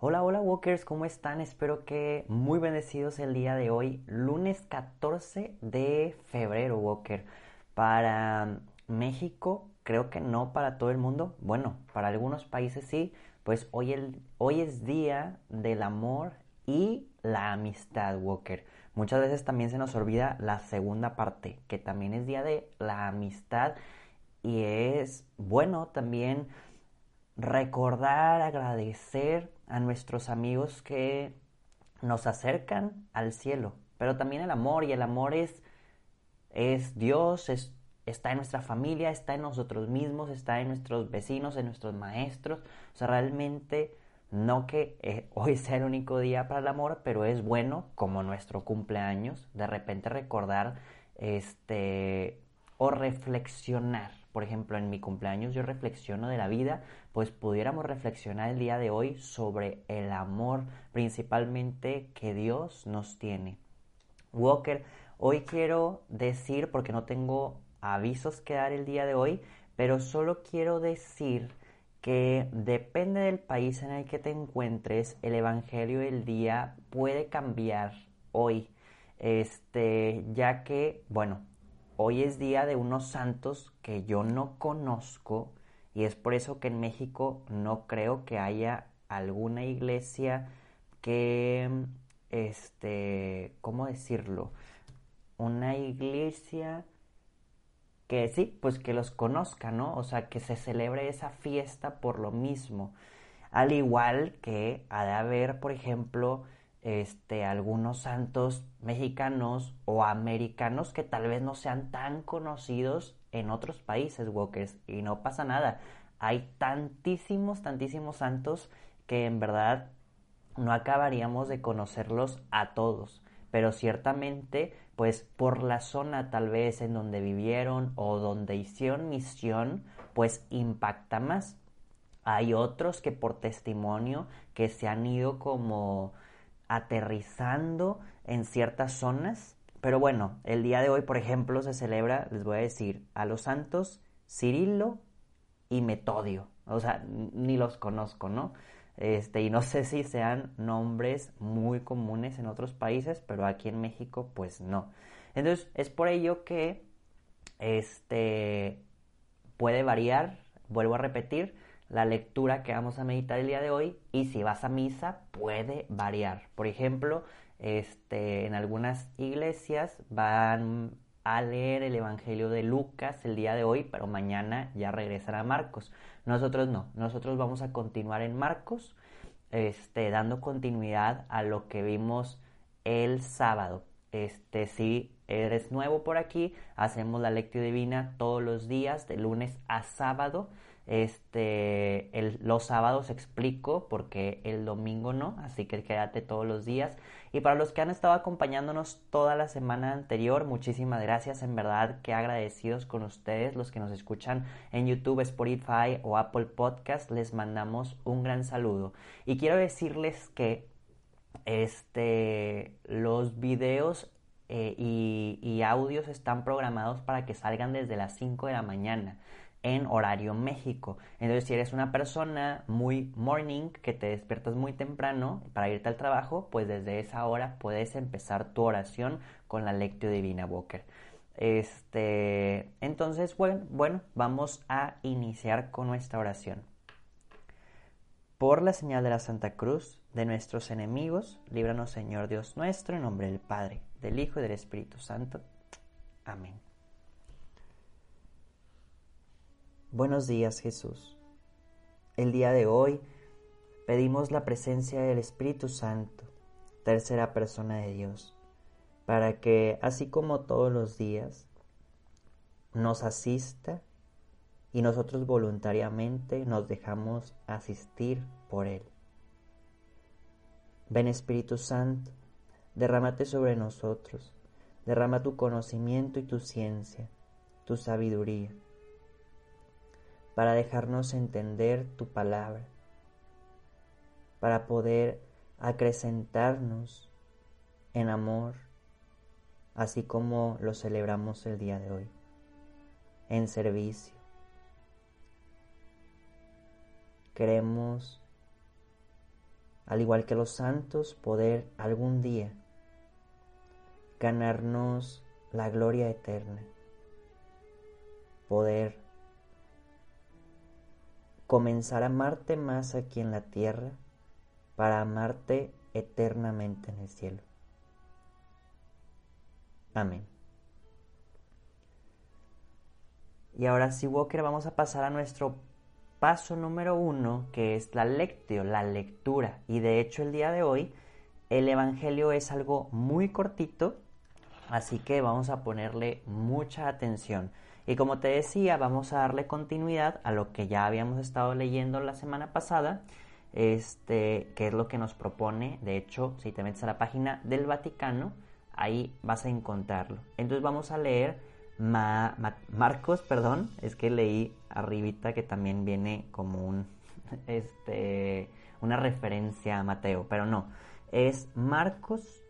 Hola, hola Walkers, ¿cómo están? Espero que muy bendecidos el día de hoy, lunes 14 de febrero, Walker. Para México, creo que no para todo el mundo. Bueno, para algunos países sí, pues hoy, el, hoy es día del amor y la amistad, Walker. Muchas veces también se nos olvida la segunda parte, que también es día de la amistad y es bueno también recordar, agradecer a nuestros amigos que nos acercan al cielo, pero también el amor y el amor es es Dios, está en nuestra familia, está en nosotros mismos, está en nuestros vecinos, en nuestros maestros, o sea, realmente no que eh, hoy sea el único día para el amor, pero es bueno, como nuestro cumpleaños, de repente recordar este o reflexionar. Por ejemplo, en mi cumpleaños yo reflexiono de la vida, pues pudiéramos reflexionar el día de hoy sobre el amor principalmente que Dios nos tiene. Walker, hoy quiero decir, porque no tengo avisos que dar el día de hoy, pero solo quiero decir que depende del país en el que te encuentres, el Evangelio del día puede cambiar hoy. Este, ya que, bueno, hoy es día de unos santos que yo no conozco y es por eso que en México no creo que haya alguna iglesia que, este, ¿cómo decirlo? Una iglesia que sí, pues que los conozca, ¿no? O sea, que se celebre esa fiesta por lo mismo. Al igual que ha de haber, por ejemplo, este, algunos santos mexicanos o americanos que tal vez no sean tan conocidos en otros países, Walkers, y no pasa nada. Hay tantísimos, tantísimos santos que en verdad no acabaríamos de conocerlos a todos, pero ciertamente pues por la zona tal vez en donde vivieron o donde hicieron misión, pues impacta más. Hay otros que por testimonio que se han ido como aterrizando en ciertas zonas. Pero bueno, el día de hoy, por ejemplo, se celebra, les voy a decir, a los santos Cirilo y Metodio. O sea, ni los conozco, ¿no? Este, y no sé si sean nombres muy comunes en otros países, pero aquí en México pues no. Entonces es por ello que este puede variar, vuelvo a repetir, la lectura que vamos a meditar el día de hoy y si vas a misa puede variar. Por ejemplo, este, en algunas iglesias van a leer el Evangelio de Lucas el día de hoy, pero mañana ya regresará Marcos. Nosotros no, nosotros vamos a continuar en Marcos, este, dando continuidad a lo que vimos el sábado. Este, si eres nuevo por aquí, hacemos la lectio divina todos los días, de lunes a sábado. Este, los sábados explico porque el domingo no, así que quédate todos los días. Y para los que han estado acompañándonos toda la semana anterior, muchísimas gracias, en verdad que agradecidos con ustedes, los que nos escuchan en YouTube, Spotify o Apple Podcast, les mandamos un gran saludo. Y quiero decirles que este, los videos eh, y, y audios están programados para que salgan desde las 5 de la mañana en horario México. Entonces, si eres una persona muy morning, que te despiertas muy temprano para irte al trabajo, pues desde esa hora puedes empezar tu oración con la Lectio Divina Walker. Este, entonces, bueno, bueno, vamos a iniciar con nuestra oración. Por la señal de la Santa Cruz, de nuestros enemigos, líbranos Señor Dios nuestro, en nombre del Padre, del Hijo y del Espíritu Santo. Amén. Buenos días Jesús. El día de hoy pedimos la presencia del Espíritu Santo, tercera persona de Dios, para que, así como todos los días, nos asista y nosotros voluntariamente nos dejamos asistir por Él. Ven Espíritu Santo, derrámate sobre nosotros, derrama tu conocimiento y tu ciencia, tu sabiduría para dejarnos entender tu palabra, para poder acrecentarnos en amor, así como lo celebramos el día de hoy, en servicio. Queremos al igual que los santos, poder algún día ganarnos la gloria eterna, poder comenzar a amarte más aquí en la tierra para amarte eternamente en el cielo. Amén. Y ahora sí, Walker, vamos a pasar a nuestro paso número uno, que es la lectio, la lectura. Y de hecho el día de hoy el Evangelio es algo muy cortito, así que vamos a ponerle mucha atención. Y como te decía, vamos a darle continuidad a lo que ya habíamos estado leyendo la semana pasada, este, que es lo que nos propone, de hecho, si te metes a la página del Vaticano, ahí vas a encontrarlo. Entonces vamos a leer Marcos, perdón, es que leí arribita que también viene como un, este, una referencia a Mateo, pero no, es Marcos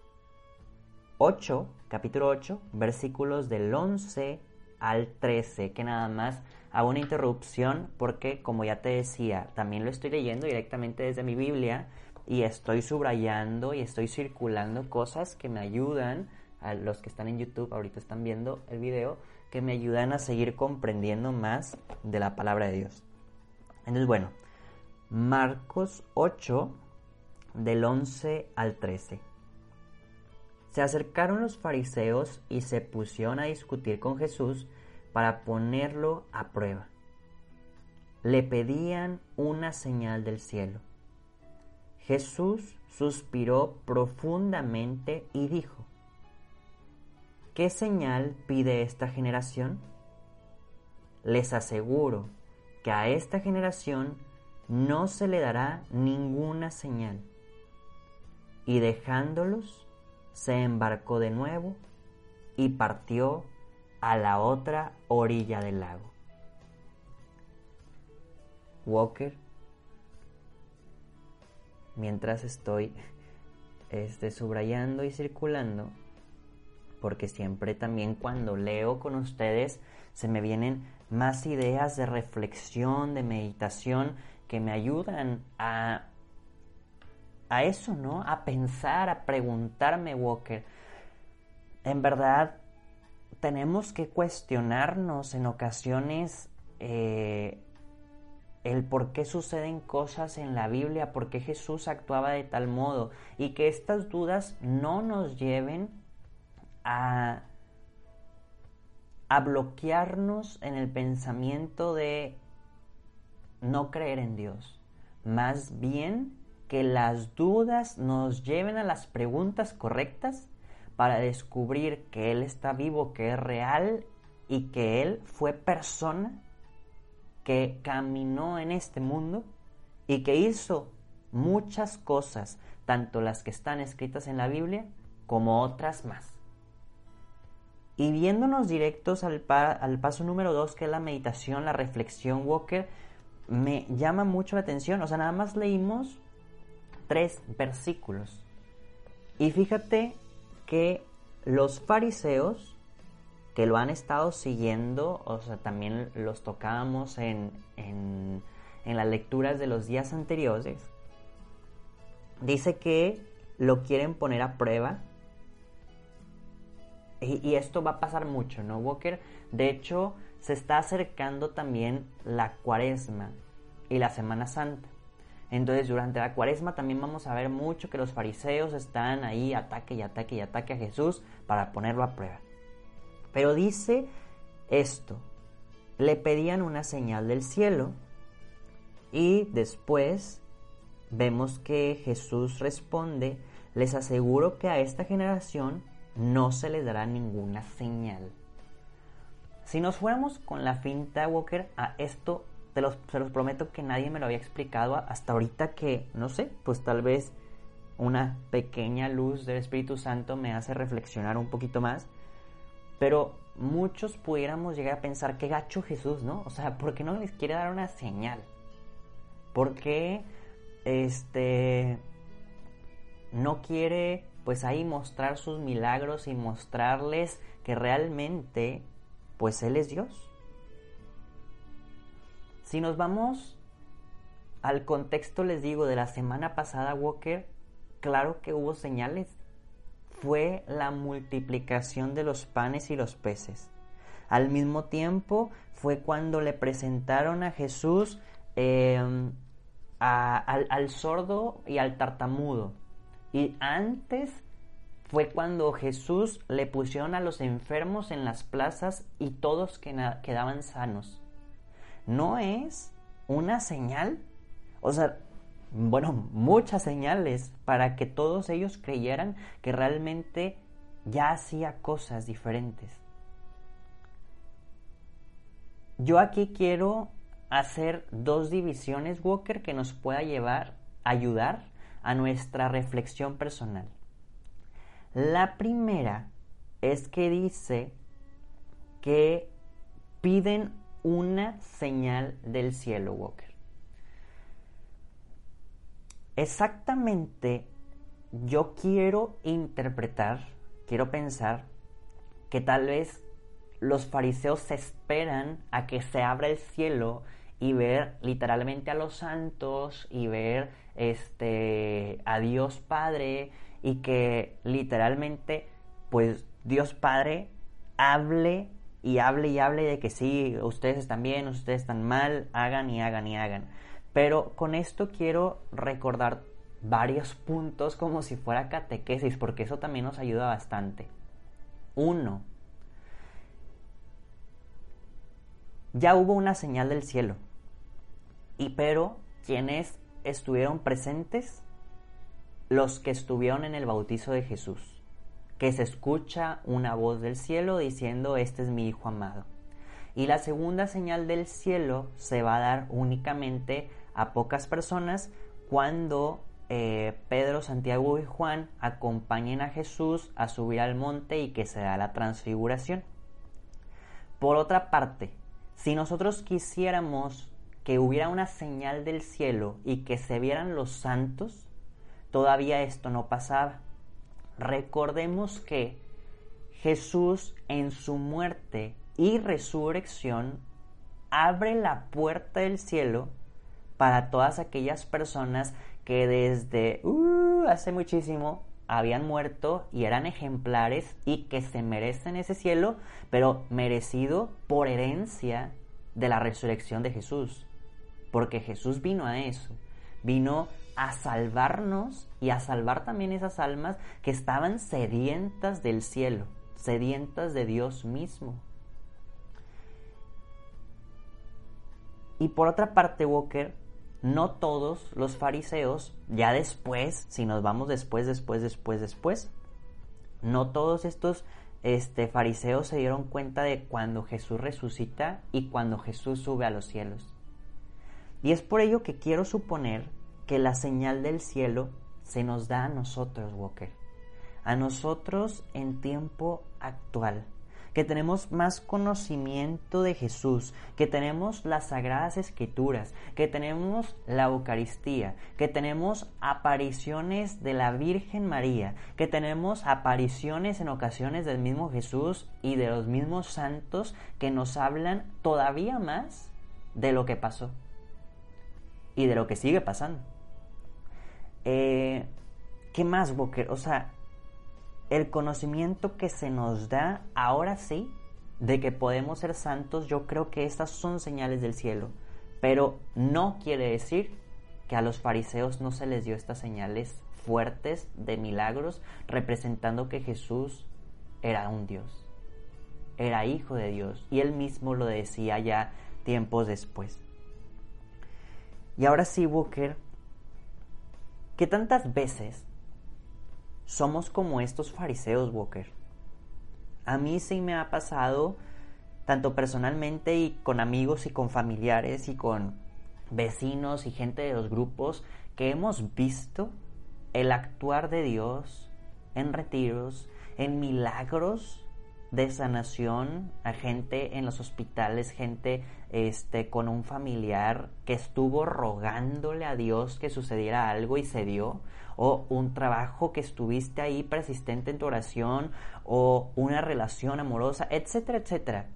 8, capítulo 8, versículos del 11 al 13, que nada más hago una interrupción porque, como ya te decía, también lo estoy leyendo directamente desde mi Biblia y estoy subrayando y estoy circulando cosas que me ayudan a los que están en YouTube, ahorita están viendo el video, que me ayudan a seguir comprendiendo más de la palabra de Dios. Entonces, bueno, Marcos 8, del 11 al 13. Se acercaron los fariseos y se pusieron a discutir con Jesús para ponerlo a prueba. Le pedían una señal del cielo. Jesús suspiró profundamente y dijo, ¿Qué señal pide esta generación? Les aseguro que a esta generación no se le dará ninguna señal. Y dejándolos, se embarcó de nuevo y partió a la otra orilla del lago. Walker, mientras estoy este, subrayando y circulando, porque siempre también cuando leo con ustedes se me vienen más ideas de reflexión, de meditación, que me ayudan a, a eso, ¿no? A pensar, a preguntarme, Walker. En verdad, tenemos que cuestionarnos en ocasiones eh, el por qué suceden cosas en la Biblia, por qué Jesús actuaba de tal modo, y que estas dudas no nos lleven a, bloquearnos en el pensamiento de no creer en Dios. Más bien que las dudas nos lleven a las preguntas correctas para descubrir que Él está vivo, que es real y que Él fue persona que caminó en este mundo y que hizo muchas cosas, tanto las que están escritas en la Biblia como otras más. Y viéndonos directos al, al paso número dos, que es la meditación, la reflexión, Walker, me llama mucho la atención. O sea, nada más leímos tres versículos. Y fíjate que los fariseos, que lo han estado siguiendo, o sea, también los tocábamos en, en, las lecturas de los días anteriores, dice que lo quieren poner a prueba y, esto va a pasar mucho, ¿no, Walker? De hecho, se está acercando también la cuaresma y la Semana Santa. Entonces, durante la cuaresma también vamos a ver mucho que los fariseos están ahí, ataque y ataque y ataque a Jesús para ponerlo a prueba. Pero dice esto, le pedían una señal del cielo y después vemos que Jesús responde, les aseguro que a esta generación no se les dará ninguna señal. Si nos fuéramos con la finta Walker a esto, se los prometo que nadie me lo había explicado hasta ahorita que, no sé, pues tal vez una pequeña luz del Espíritu Santo me hace reflexionar un poquito más. Pero muchos pudiéramos llegar a pensar que gacho Jesús, ¿no? O sea, ¿por qué no les quiere dar una señal? ¿Por qué este no quiere pues ahí mostrar sus milagros y mostrarles que realmente pues Él es Dios. Si nos vamos al contexto les digo de la semana pasada, Walker, claro que hubo señales. Fue la multiplicación de los panes y los peces. Al mismo tiempo fue cuando le presentaron a Jesús em, al, al sordo y al tartamudo. Y antes fue cuando Jesús le pusieron a los enfermos en las plazas y todos quedaban sanos. ¿No es una señal? O sea, bueno, muchas señales para que todos ellos creyeran que realmente ya hacía cosas diferentes. Yo aquí quiero hacer dos divisiones, Walker, que nos pueda llevar, ayudar a nuestra reflexión personal. La primera es que dice que piden una señal del cielo, Walker. Exactamente, yo quiero interpretar, quiero pensar que tal vez los fariseos esperan a que se abra el cielo y ver literalmente a los santos y ver este a Dios Padre y que literalmente pues Dios Padre hable y hable y hable de que sí, ustedes están bien, ustedes están mal, hagan y hagan y hagan. Pero con esto quiero recordar varios puntos como si fuera catequesis, porque eso también nos ayuda bastante. Uno, ya hubo una señal del cielo. Y pero quienes estuvieron presentes, los que estuvieron en el bautizo de Jesús, que se escucha una voz del cielo diciendo, este es mi Hijo amado. Y la segunda señal del cielo se va a dar únicamente a pocas personas cuando eh, Pedro, Santiago y Juan acompañen a Jesús a subir al monte y que se da la transfiguración. Por otra parte, si nosotros quisiéramos que hubiera una señal del cielo y que se vieran los santos, todavía esto no pasaba. Recordemos que Jesús en su muerte y resurrección abre la puerta del cielo para todas aquellas personas que desde uh, hace muchísimo habían muerto y eran ejemplares y que se merecen ese cielo, pero merecido por herencia de la resurrección de Jesús. Porque Jesús vino a eso, vino a salvarnos y a salvar también esas almas que estaban sedientas del cielo, sedientas de Dios mismo. Y por otra parte, Walker, no todos los fariseos, ya después, si nos vamos después, después, después, después, no todos estos este, fariseos se dieron cuenta de cuando Jesús resucita y cuando Jesús sube a los cielos. Y es por ello que quiero suponer que la señal del cielo se nos da a nosotros, Walker, a nosotros en tiempo actual que tenemos más conocimiento de Jesús, que tenemos las sagradas escrituras, que tenemos la Eucaristía, que tenemos apariciones de la Virgen María, que tenemos apariciones en ocasiones del mismo Jesús y de los mismos santos que nos hablan todavía más de lo que pasó y de lo que sigue pasando. Eh, ¿Qué más, Walker? O sea, el conocimiento que se nos da ahora sí de que podemos ser santos, yo creo que estas son señales del cielo. Pero no quiere decir que a los fariseos no se les dio estas señales fuertes de milagros representando que Jesús era un Dios, era hijo de Dios y él mismo lo decía ya tiempos después. Y ahora sí, Booker, que tantas veces somos como estos fariseos, Walker. A mí sí me ha pasado, tanto personalmente y con amigos y con familiares y con vecinos y gente de los grupos, que hemos visto el actuar de Dios en retiros, en milagros de sanación a gente en los hospitales, gente este con un familiar que estuvo rogándole a Dios que sucediera algo y se dio, o un trabajo que estuviste ahí persistente en tu oración, o una relación amorosa, etcétera, etcétera.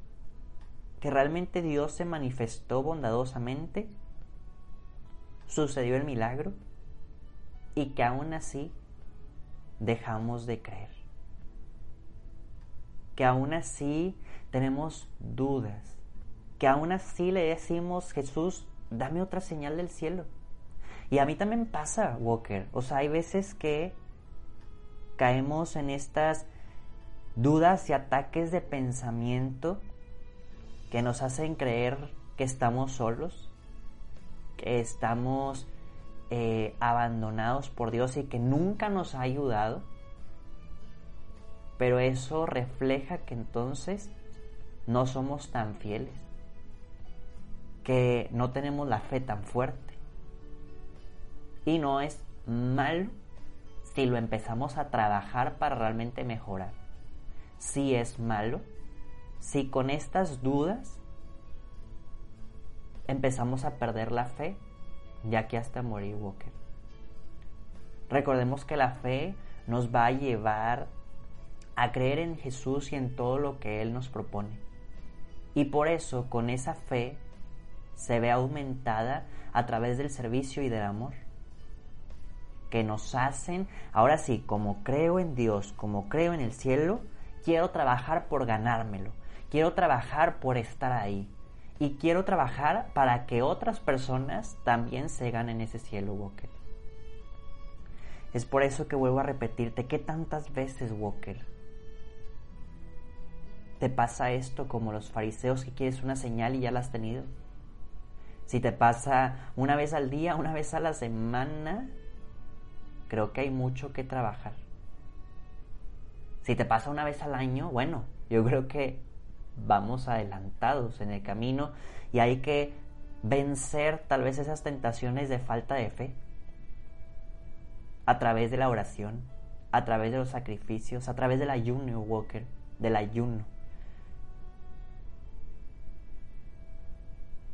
Que realmente Dios se manifestó bondadosamente. sucedió el milagro y que aún así dejamos de creer. Que aún así tenemos dudas. Que aún así le decimos, Jesús, dame otra señal del cielo. Y a mí también pasa, Walker. O sea, hay veces que caemos en estas dudas y ataques de pensamiento que nos hacen creer que estamos solos, que estamos eh, abandonados por Dios y que nunca nos ha ayudado. Pero eso refleja que entonces no somos tan fieles, que no tenemos la fe tan fuerte. Y no es malo si lo empezamos a trabajar para realmente mejorar. Si es malo si con estas dudas empezamos a perder la fe, ya que hasta morir Walker. Recordemos que la fe nos va a llevar a creer en Jesús y en todo lo que Él nos propone. Y por eso con esa fe se ve aumentada a través del servicio y del amor que nos hacen, ahora sí, como creo en Dios, como creo en el cielo, quiero trabajar por ganármelo, quiero trabajar por estar ahí y quiero trabajar para que otras personas también se ganen ese cielo, Walker. Es por eso que vuelvo a repetirte, ¿qué tantas veces, Walker? ¿Te pasa esto como los fariseos que quieres una señal y ya la has tenido? Si te pasa una vez al día, una vez a la semana, creo que hay mucho que trabajar. Si te pasa una vez al año, bueno, yo creo que vamos adelantados en el camino y hay que vencer tal vez esas tentaciones de falta de fe a través de la oración, a través de los sacrificios, a través del ayuno, Walker, del ayuno.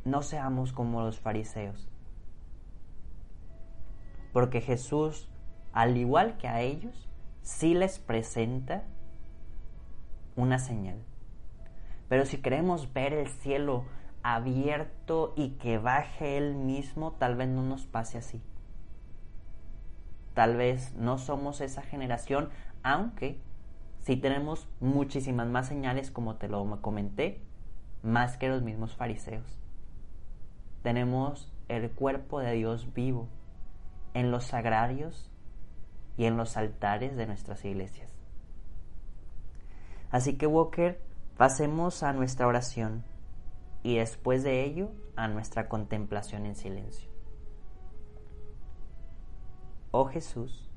No seamos como los fariseos, porque Jesús al igual que a ellos, sí les presenta una señal. Pero si queremos ver el cielo abierto y que baje Él mismo, tal vez no nos pase así. Tal vez no somos esa generación, aunque sí tenemos muchísimas más señales, como te lo comenté, más que los mismos fariseos. Tenemos el cuerpo de Dios vivo en los sagrarios y en los altares de nuestras iglesias. Así que Walker, pasemos a nuestra oración y después de ello a nuestra contemplación en silencio. Oh Jesús,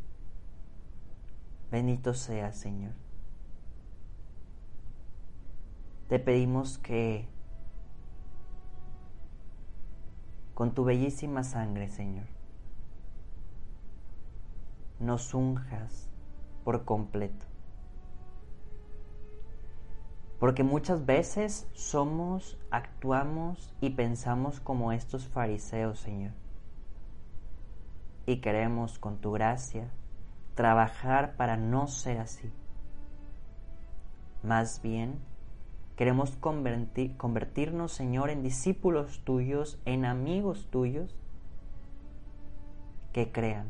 bendito seas Señor. Te pedimos que con tu bellísima sangre, Señor, nos unjas por completo. Porque muchas veces somos, actuamos y pensamos como estos fariseos, Señor. Y queremos, con tu gracia, trabajar para no ser así. Más bien, queremos convertirnos, Señor, en discípulos tuyos, en amigos tuyos, que crean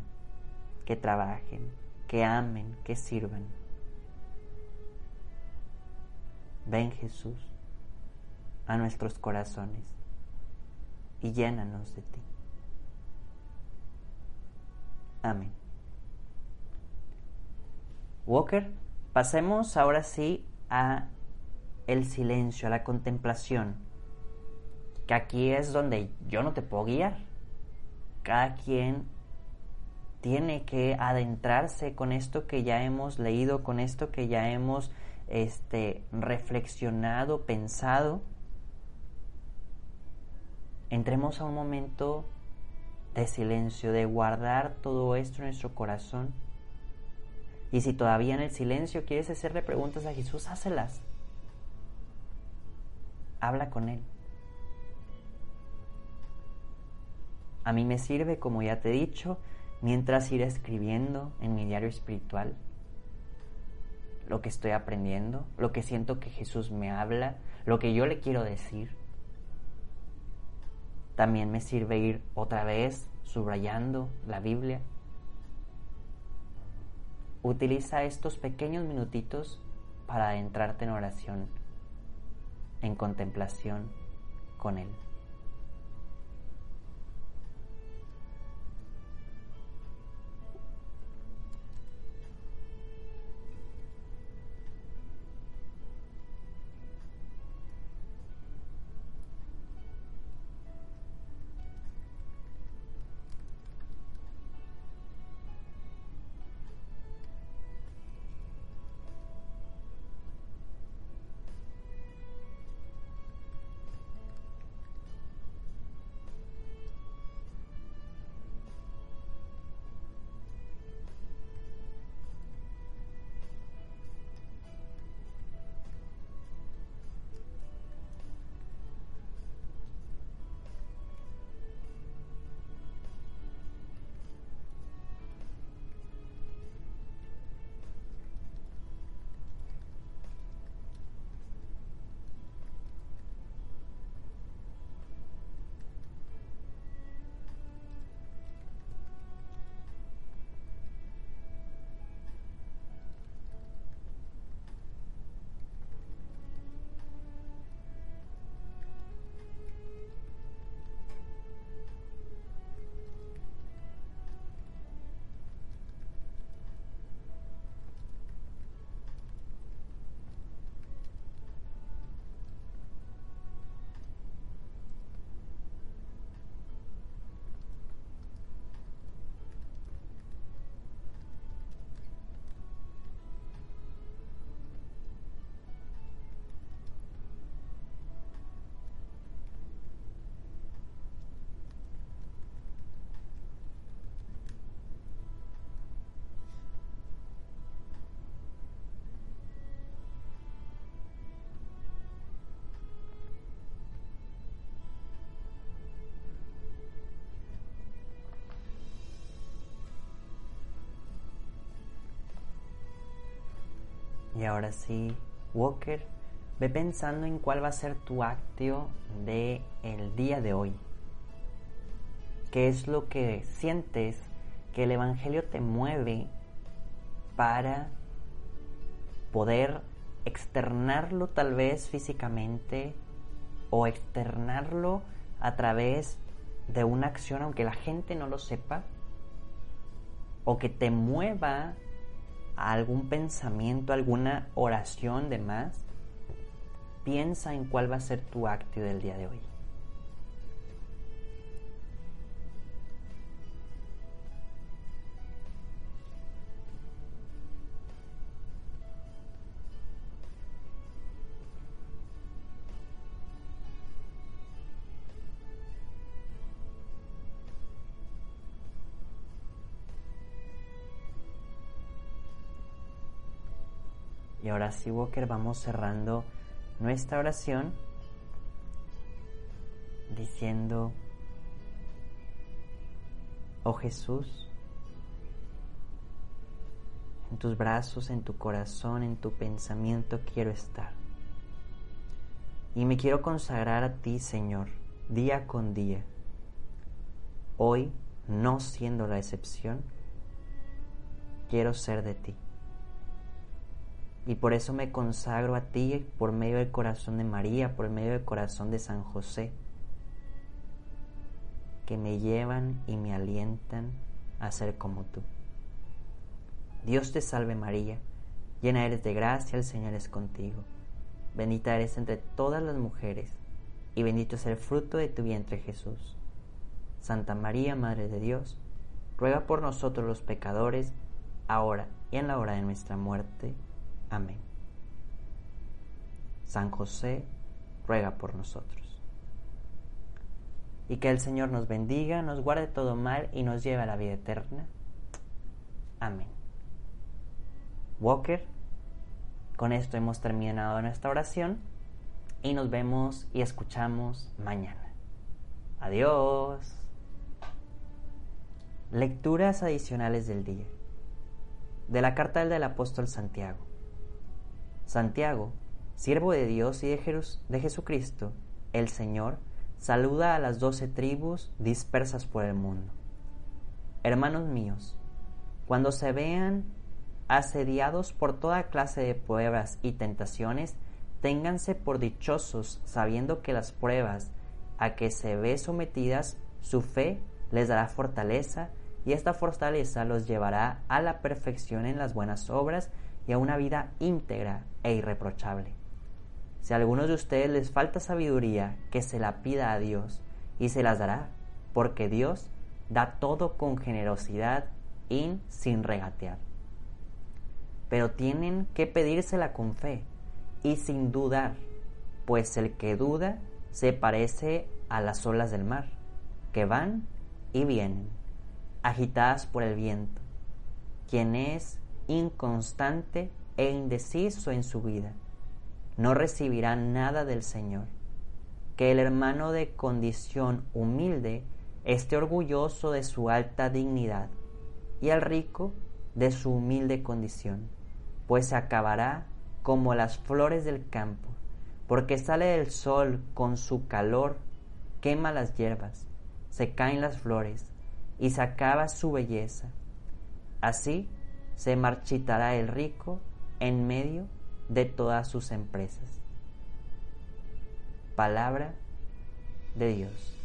que trabajen, que amen, que sirvan. Ven Jesús a nuestros corazones y llénanos de ti. Amén. Walker, pasemos ahora sí a el silencio, la contemplación, que aquí es donde yo no te puedo guiar. Cada quien tiene que adentrarse con esto que ya hemos leído, con esto que ya hemos este, reflexionado, pensado. Entremos a un momento de silencio, de guardar todo esto en nuestro corazón. Y si todavía en el silencio quieres hacerle preguntas a Jesús, hácelas. Habla con Él. A mí me sirve, como ya te he dicho, mientras ir escribiendo en mi diario espiritual lo que estoy aprendiendo, lo que siento que Jesús me habla, lo que yo le quiero decir. También me sirve ir otra vez subrayando la Biblia. Utiliza estos pequeños minutitos para adentrarte en oración, en contemplación con Él. Y ahora sí, Walker, ve pensando en cuál va a ser tu acto de el día de hoy. ¿Qué es lo que sientes que el Evangelio te mueve para poder externarlo tal vez físicamente o externarlo a través de una acción aunque la gente no lo sepa o que te mueva algún pensamiento, alguna oración de más, piensa en cuál va a ser tu acto del día de hoy. Y ahora sí, Walker, vamos cerrando nuestra oración diciendo, oh Jesús, en tus brazos, en tu corazón, en tu pensamiento quiero estar. Y me quiero consagrar a ti, Señor, día con día. Hoy, no siendo la excepción, quiero ser de ti. Y por eso me consagro a ti por medio del corazón de María, por medio del corazón de San José, que me llevan y me alientan a ser como tú. Dios te salve María, llena eres de gracia, el Señor es contigo. Bendita eres entre todas las mujeres, y bendito es el fruto de tu vientre Jesús. Santa María, Madre de Dios, ruega por nosotros los pecadores, ahora y en la hora de nuestra muerte. Amén. San José, ruega por nosotros. Y que el Señor nos bendiga, nos guarde todo mal y nos lleve a la vida eterna. Amén. Walker, con esto hemos terminado nuestra oración y nos vemos y escuchamos mañana. Adiós. Lecturas adicionales del día. De la carta del apóstol Santiago. Santiago, siervo de Dios y de, Jesucristo, el Señor, saluda a las doce tribus dispersas por el mundo. Hermanos míos, cuando se vean asediados por toda clase de pruebas y tentaciones, ténganse por dichosos sabiendo que las pruebas a que se ve sometidas, su fe les dará fortaleza y esta fortaleza los llevará a la perfección en las buenas obras y a una vida íntegra e irreprochable. Si a algunos de ustedes les falta sabiduría, que se la pida a Dios y se las dará, porque Dios da todo con generosidad y sin regatear. Pero tienen que pedírsela con fe y sin dudar, pues el que duda se parece a las olas del mar, que van y vienen, agitadas por el viento. Quien es inconstante e indeciso en su vida, no recibirá nada del Señor. Que el hermano de condición humilde esté orgulloso de su alta dignidad y el rico de su humilde condición, pues se acabará como las flores del campo, porque sale del sol con su calor, quema las hierbas, se caen las flores y se acaba su belleza. Así se marchitará el rico en medio de todas sus empresas. Palabra de Dios.